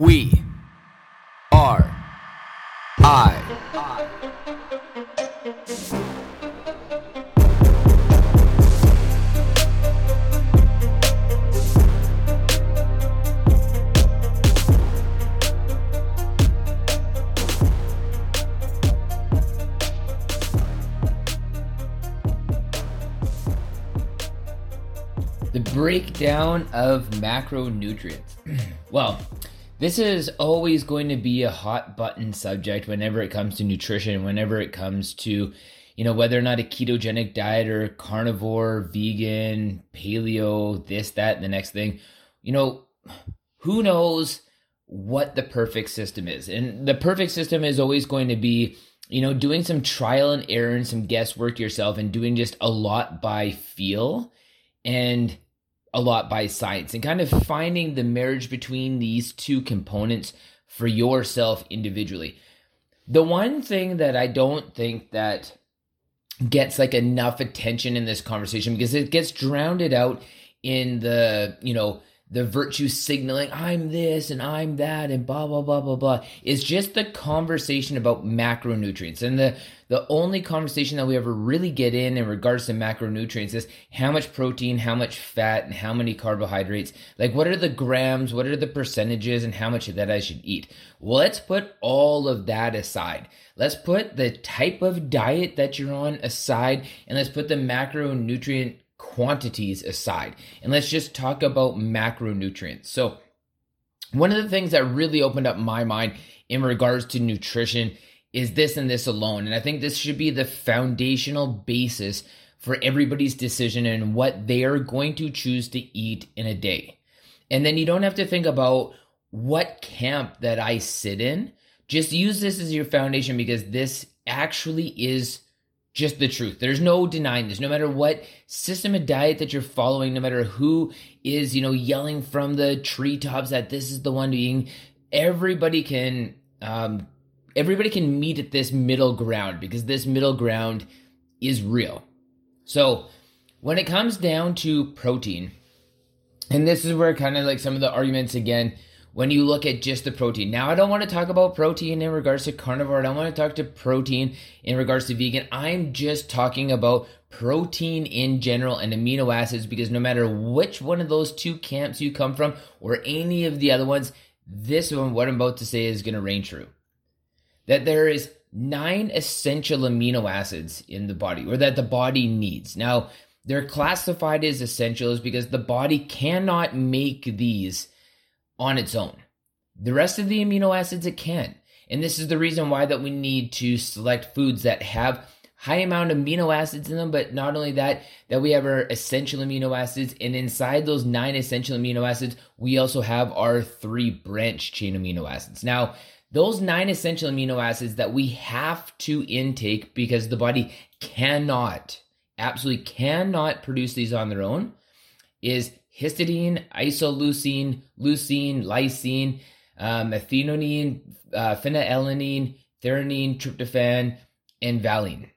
We are I. The breakdown of macronutrients. well, this is always going to be a hot button subject whenever it comes to nutrition, whenever it comes to, you know, whether or not a ketogenic diet or carnivore, vegan, paleo, this, that, the next thing. You know, who knows what the perfect system is? And the perfect system is always going to be, you know, doing some trial and error and some guesswork yourself and doing just a lot by feel and a lot by science and kind of finding the marriage between these two components for yourself individually. The one thing that I don't think that gets like enough attention in this conversation because it gets drowned out in the, you know, the virtue signaling, I'm this and I'm that and blah blah blah blah blah. Is just the conversation about macronutrients. And the the only conversation that we ever really get in in regards to macronutrients is how much protein, how much fat, and how many carbohydrates. Like what are the grams, what are the percentages, and how much of that I should eat. Well, let's put all of that aside. Let's put the type of diet that you're on aside, and let's put the macronutrient quantities aside. And let's just talk about macronutrients. So, one of the things that really opened up my mind in regards to nutrition is this and this alone. And I think this should be the foundational basis for everybody's decision and what they are going to choose to eat in a day. And then you don't have to think about what camp that I sit in. Just use this as your foundation because this actually is just the truth. There's no denying this. No matter what system of diet that you're following, no matter who is, you know, yelling from the treetops that this is the one being, everybody can um everybody can meet at this middle ground because this middle ground is real. So, when it comes down to protein, and this is where kind of like some of the arguments again when you look at just the protein. Now, I don't want to talk about protein in regards to carnivore. I don't want to talk to protein in regards to vegan. I'm just talking about protein in general and amino acids because no matter which one of those two camps you come from or any of the other ones, this one, what I'm about to say, is going to reign true. That there is nine essential amino acids in the body or that the body needs. Now, they're classified as essentials because the body cannot make these on its own. The rest of the amino acids it can. And this is the reason why that we need to select foods that have high amount of amino acids in them, but not only that, that we have our essential amino acids, and inside those nine essential amino acids, we also have our three branch chain amino acids. Now, those nine essential amino acids that we have to intake because the body cannot, absolutely cannot produce these on their own is histidine, isoleucine, leucine, lysine, um, methionine, uh, phenylalanine, threonine, tryptophan, and valine.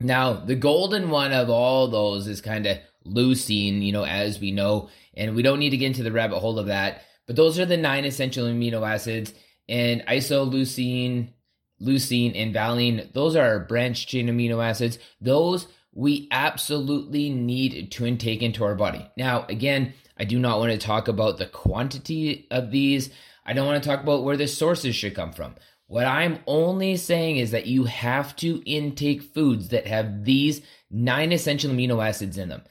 Now, the golden one of all those is kind of leucine, you know, as we know, and we don't need to get into the rabbit hole of that. But those are the nine essential amino acids, and isoleucine, leucine, and valine. Those are branch chain amino acids. Those we absolutely need to intake into our body. Now, again, I do not want to talk about the quantity of these. I don't want to talk about where the sources should come from. What I'm only saying is that you have to intake foods that have these nine essential amino acids in them.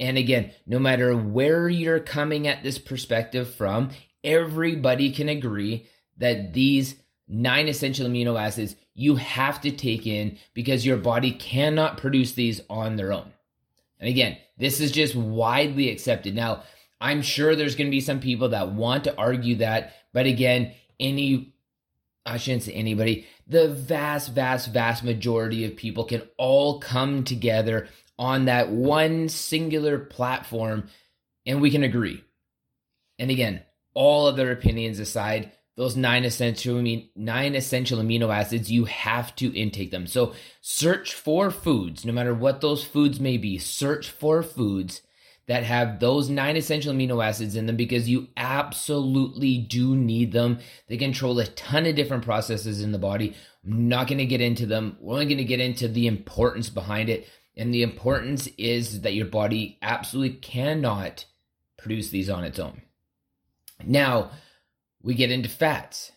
And again, no matter where you're coming at this perspective from, everybody can agree that these nine essential amino acids you have to take in because your body cannot produce these on their own. And again, this is just widely accepted. Now, I'm sure there's going to be some people that want to argue that, but again, any, I shouldn't say anybody, the vast, vast, vast majority of people can all come together on that one singular platform and we can agree. And again, all other opinions aside, those nine essential nine essential amino acids you have to intake them so search for foods no matter what those foods may be search for foods that have those nine essential amino acids in them because you absolutely do need them. They control a ton of different processes in the body. I'm not going to get into them. We're only going to get into the importance behind it. And the importance is that your body absolutely cannot produce these on its own. Now, we get into fats.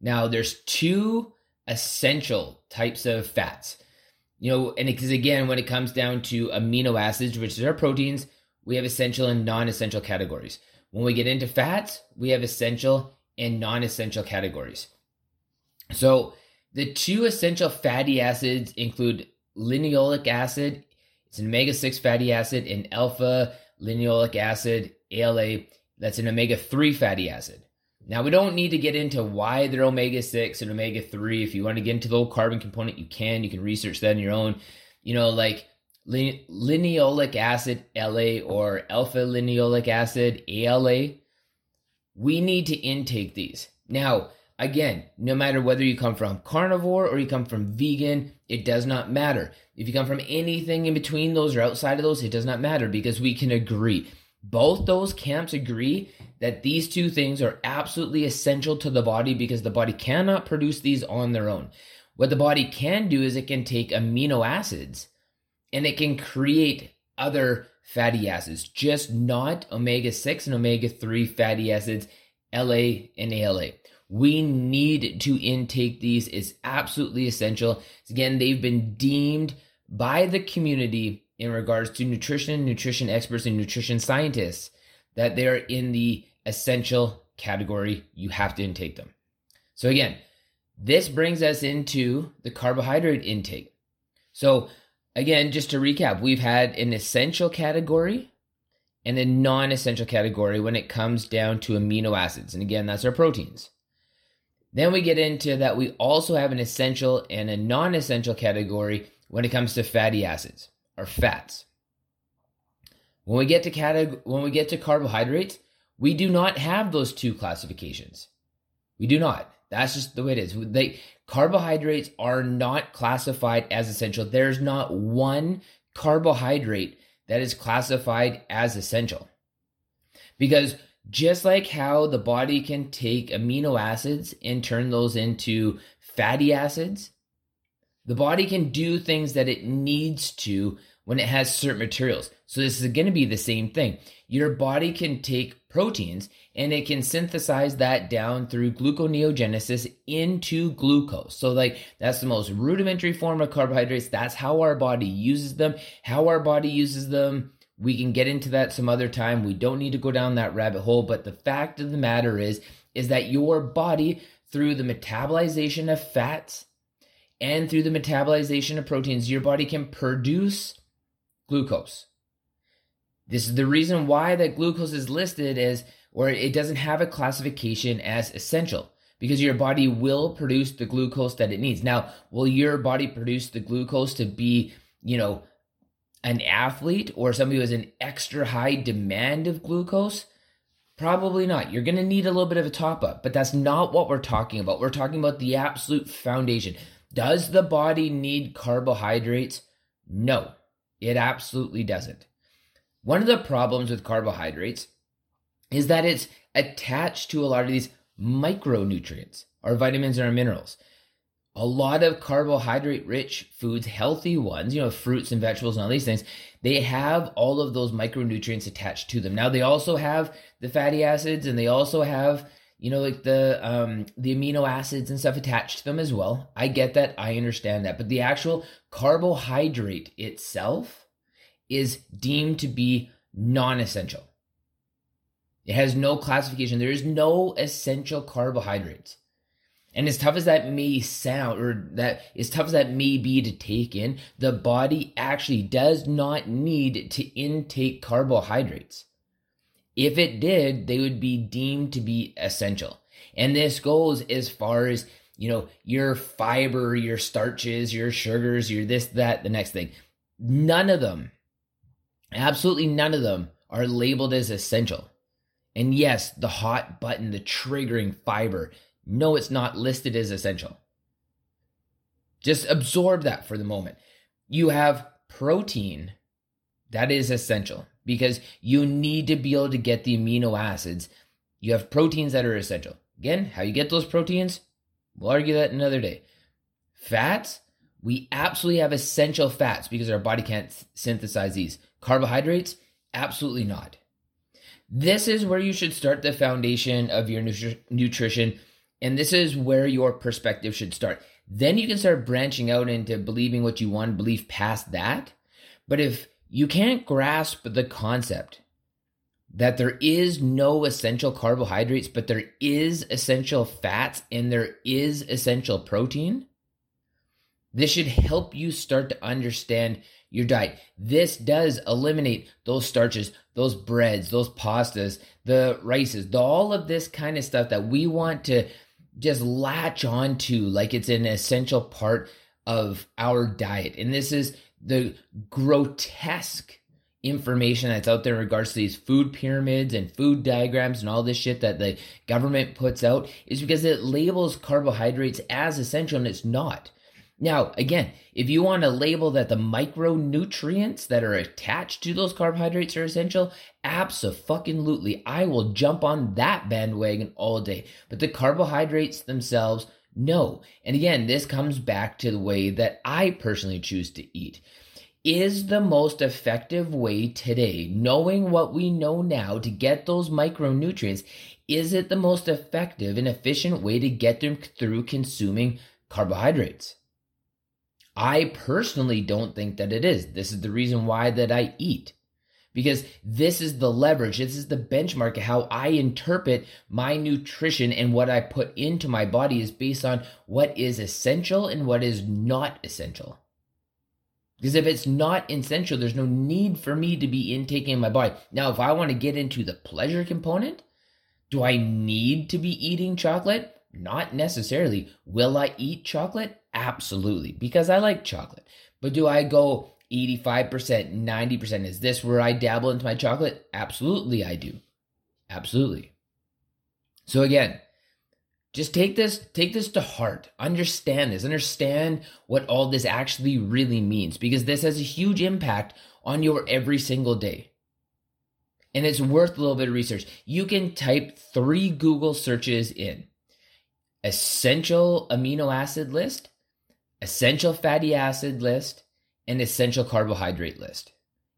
Now, there's two essential types of fats. You know, and because again, when it comes down to amino acids, which are proteins, we have essential and non essential categories. When we get into fats, we have essential and non essential categories. So, the two essential fatty acids include linoleic acid, it's an omega 6 fatty acid, and alpha linoleic acid, ALA, that's an omega 3 fatty acid. Now, we don't need to get into why they're omega 6 and omega 3. If you want to get into the low carbon component, you can. You can research that on your own. You know, like linoleic acid, LA, or alpha linoleic acid, ALA. We need to intake these. Now, again, no matter whether you come from carnivore or you come from vegan, it does not matter. If you come from anything in between those or outside of those, it does not matter because we can agree. Both those camps agree that these two things are absolutely essential to the body because the body cannot produce these on their own. What the body can do is it can take amino acids and it can create other fatty acids, just not omega 6 and omega 3 fatty acids, LA and ALA. We need to intake these. It's absolutely essential. Again, they've been deemed by the community in regards to nutrition, nutrition experts, and nutrition scientists that they're in the essential category. You have to intake them. So, again, this brings us into the carbohydrate intake. So, again, just to recap, we've had an essential category and a non essential category when it comes down to amino acids. And again, that's our proteins. Then we get into that we also have an essential and a non essential category when it comes to fatty acids or fats. When we get to categ- when we get to carbohydrates, we do not have those two classifications. We do not. That's just the way it is. They carbohydrates are not classified as essential. There's not one carbohydrate that is classified as essential. Because just like how the body can take amino acids and turn those into fatty acids, the body can do things that it needs to when it has certain materials. So this is going to be the same thing. Your body can take proteins and it can synthesize that down through gluconeogenesis into glucose. So like that's the most rudimentary form of carbohydrates. That's how our body uses them. How our body uses them we can get into that some other time. We don't need to go down that rabbit hole, but the fact of the matter is is that your body through the metabolization of fats and through the metabolization of proteins, your body can produce glucose. This is the reason why that glucose is listed as, or it doesn't have a classification as essential, because your body will produce the glucose that it needs. Now, will your body produce the glucose to be, you know, an athlete or somebody who has an extra high demand of glucose? Probably not. You're going to need a little bit of a top up, but that's not what we're talking about. We're talking about the absolute foundation. Does the body need carbohydrates? No, it absolutely doesn't. One of the problems with carbohydrates is that it's attached to a lot of these micronutrients, our vitamins and our minerals a lot of carbohydrate rich foods, healthy ones, you know, fruits and vegetables and all these things, they have all of those micronutrients attached to them. Now they also have the fatty acids and they also have, you know, like the um the amino acids and stuff attached to them as well. I get that, I understand that. But the actual carbohydrate itself is deemed to be non-essential. It has no classification. There is no essential carbohydrates. And as tough as that may sound, or that as tough as that may be to take in, the body actually does not need to intake carbohydrates. If it did, they would be deemed to be essential. And this goes as far as, you know, your fiber, your starches, your sugars, your this, that, the next thing. None of them, absolutely none of them are labeled as essential. And yes, the hot button, the triggering fiber, no, it's not listed as essential. Just absorb that for the moment. You have protein that is essential. Because you need to be able to get the amino acids. You have proteins that are essential. Again, how you get those proteins? We'll argue that another day. Fats, we absolutely have essential fats because our body can't synthesize these. Carbohydrates, absolutely not. This is where you should start the foundation of your nutri- nutrition, and this is where your perspective should start. Then you can start branching out into believing what you want believe past that. But if you can't grasp the concept that there is no essential carbohydrates, but there is essential fats and there is essential protein, this should help you start to understand your diet. This does eliminate those starches, those breads, those pastas, the rices, the, all of this kind of stuff that we want to just latch on to like it's an essential part of our diet. And this is the grotesque information that's out there in regards to these food pyramids and food diagrams and all this shit that the government puts out is because it labels carbohydrates as essential and it's not. Now, again, if you want to label that the micronutrients that are attached to those carbohydrates are essential, absolutely, I will jump on that bandwagon all day. But the carbohydrates themselves, no. And again, this comes back to the way that I personally choose to eat. Is the most effective way today, knowing what we know now to get those micronutrients, is it the most effective and efficient way to get them through consuming carbohydrates? I personally don't think that it is. This is the reason why that I eat. Because this is the leverage, this is the benchmark how I interpret my nutrition and what I put into my body is based on what is essential and what is not essential. Because if it's not essential, there's no need for me to be intaking my body. Now, if I want to get into the pleasure component, do I need to be eating chocolate? Not necessarily. Will I eat chocolate? Absolutely, because I like chocolate. But do I go 85%, 90%? Is this where I dabble into my chocolate? Absolutely, I do. Absolutely. So again, just take this take this to heart understand this understand what all this actually really means because this has a huge impact on your every single day and it's worth a little bit of research you can type three google searches in essential amino acid list essential fatty acid list, and essential carbohydrate list.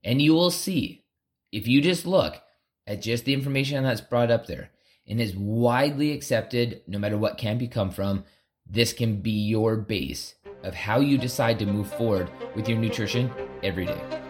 And you will see, if you just look at just the information that's brought up there and is widely accepted, no matter what camp you come from, this can be your base of how you decide to move forward with your nutrition every day.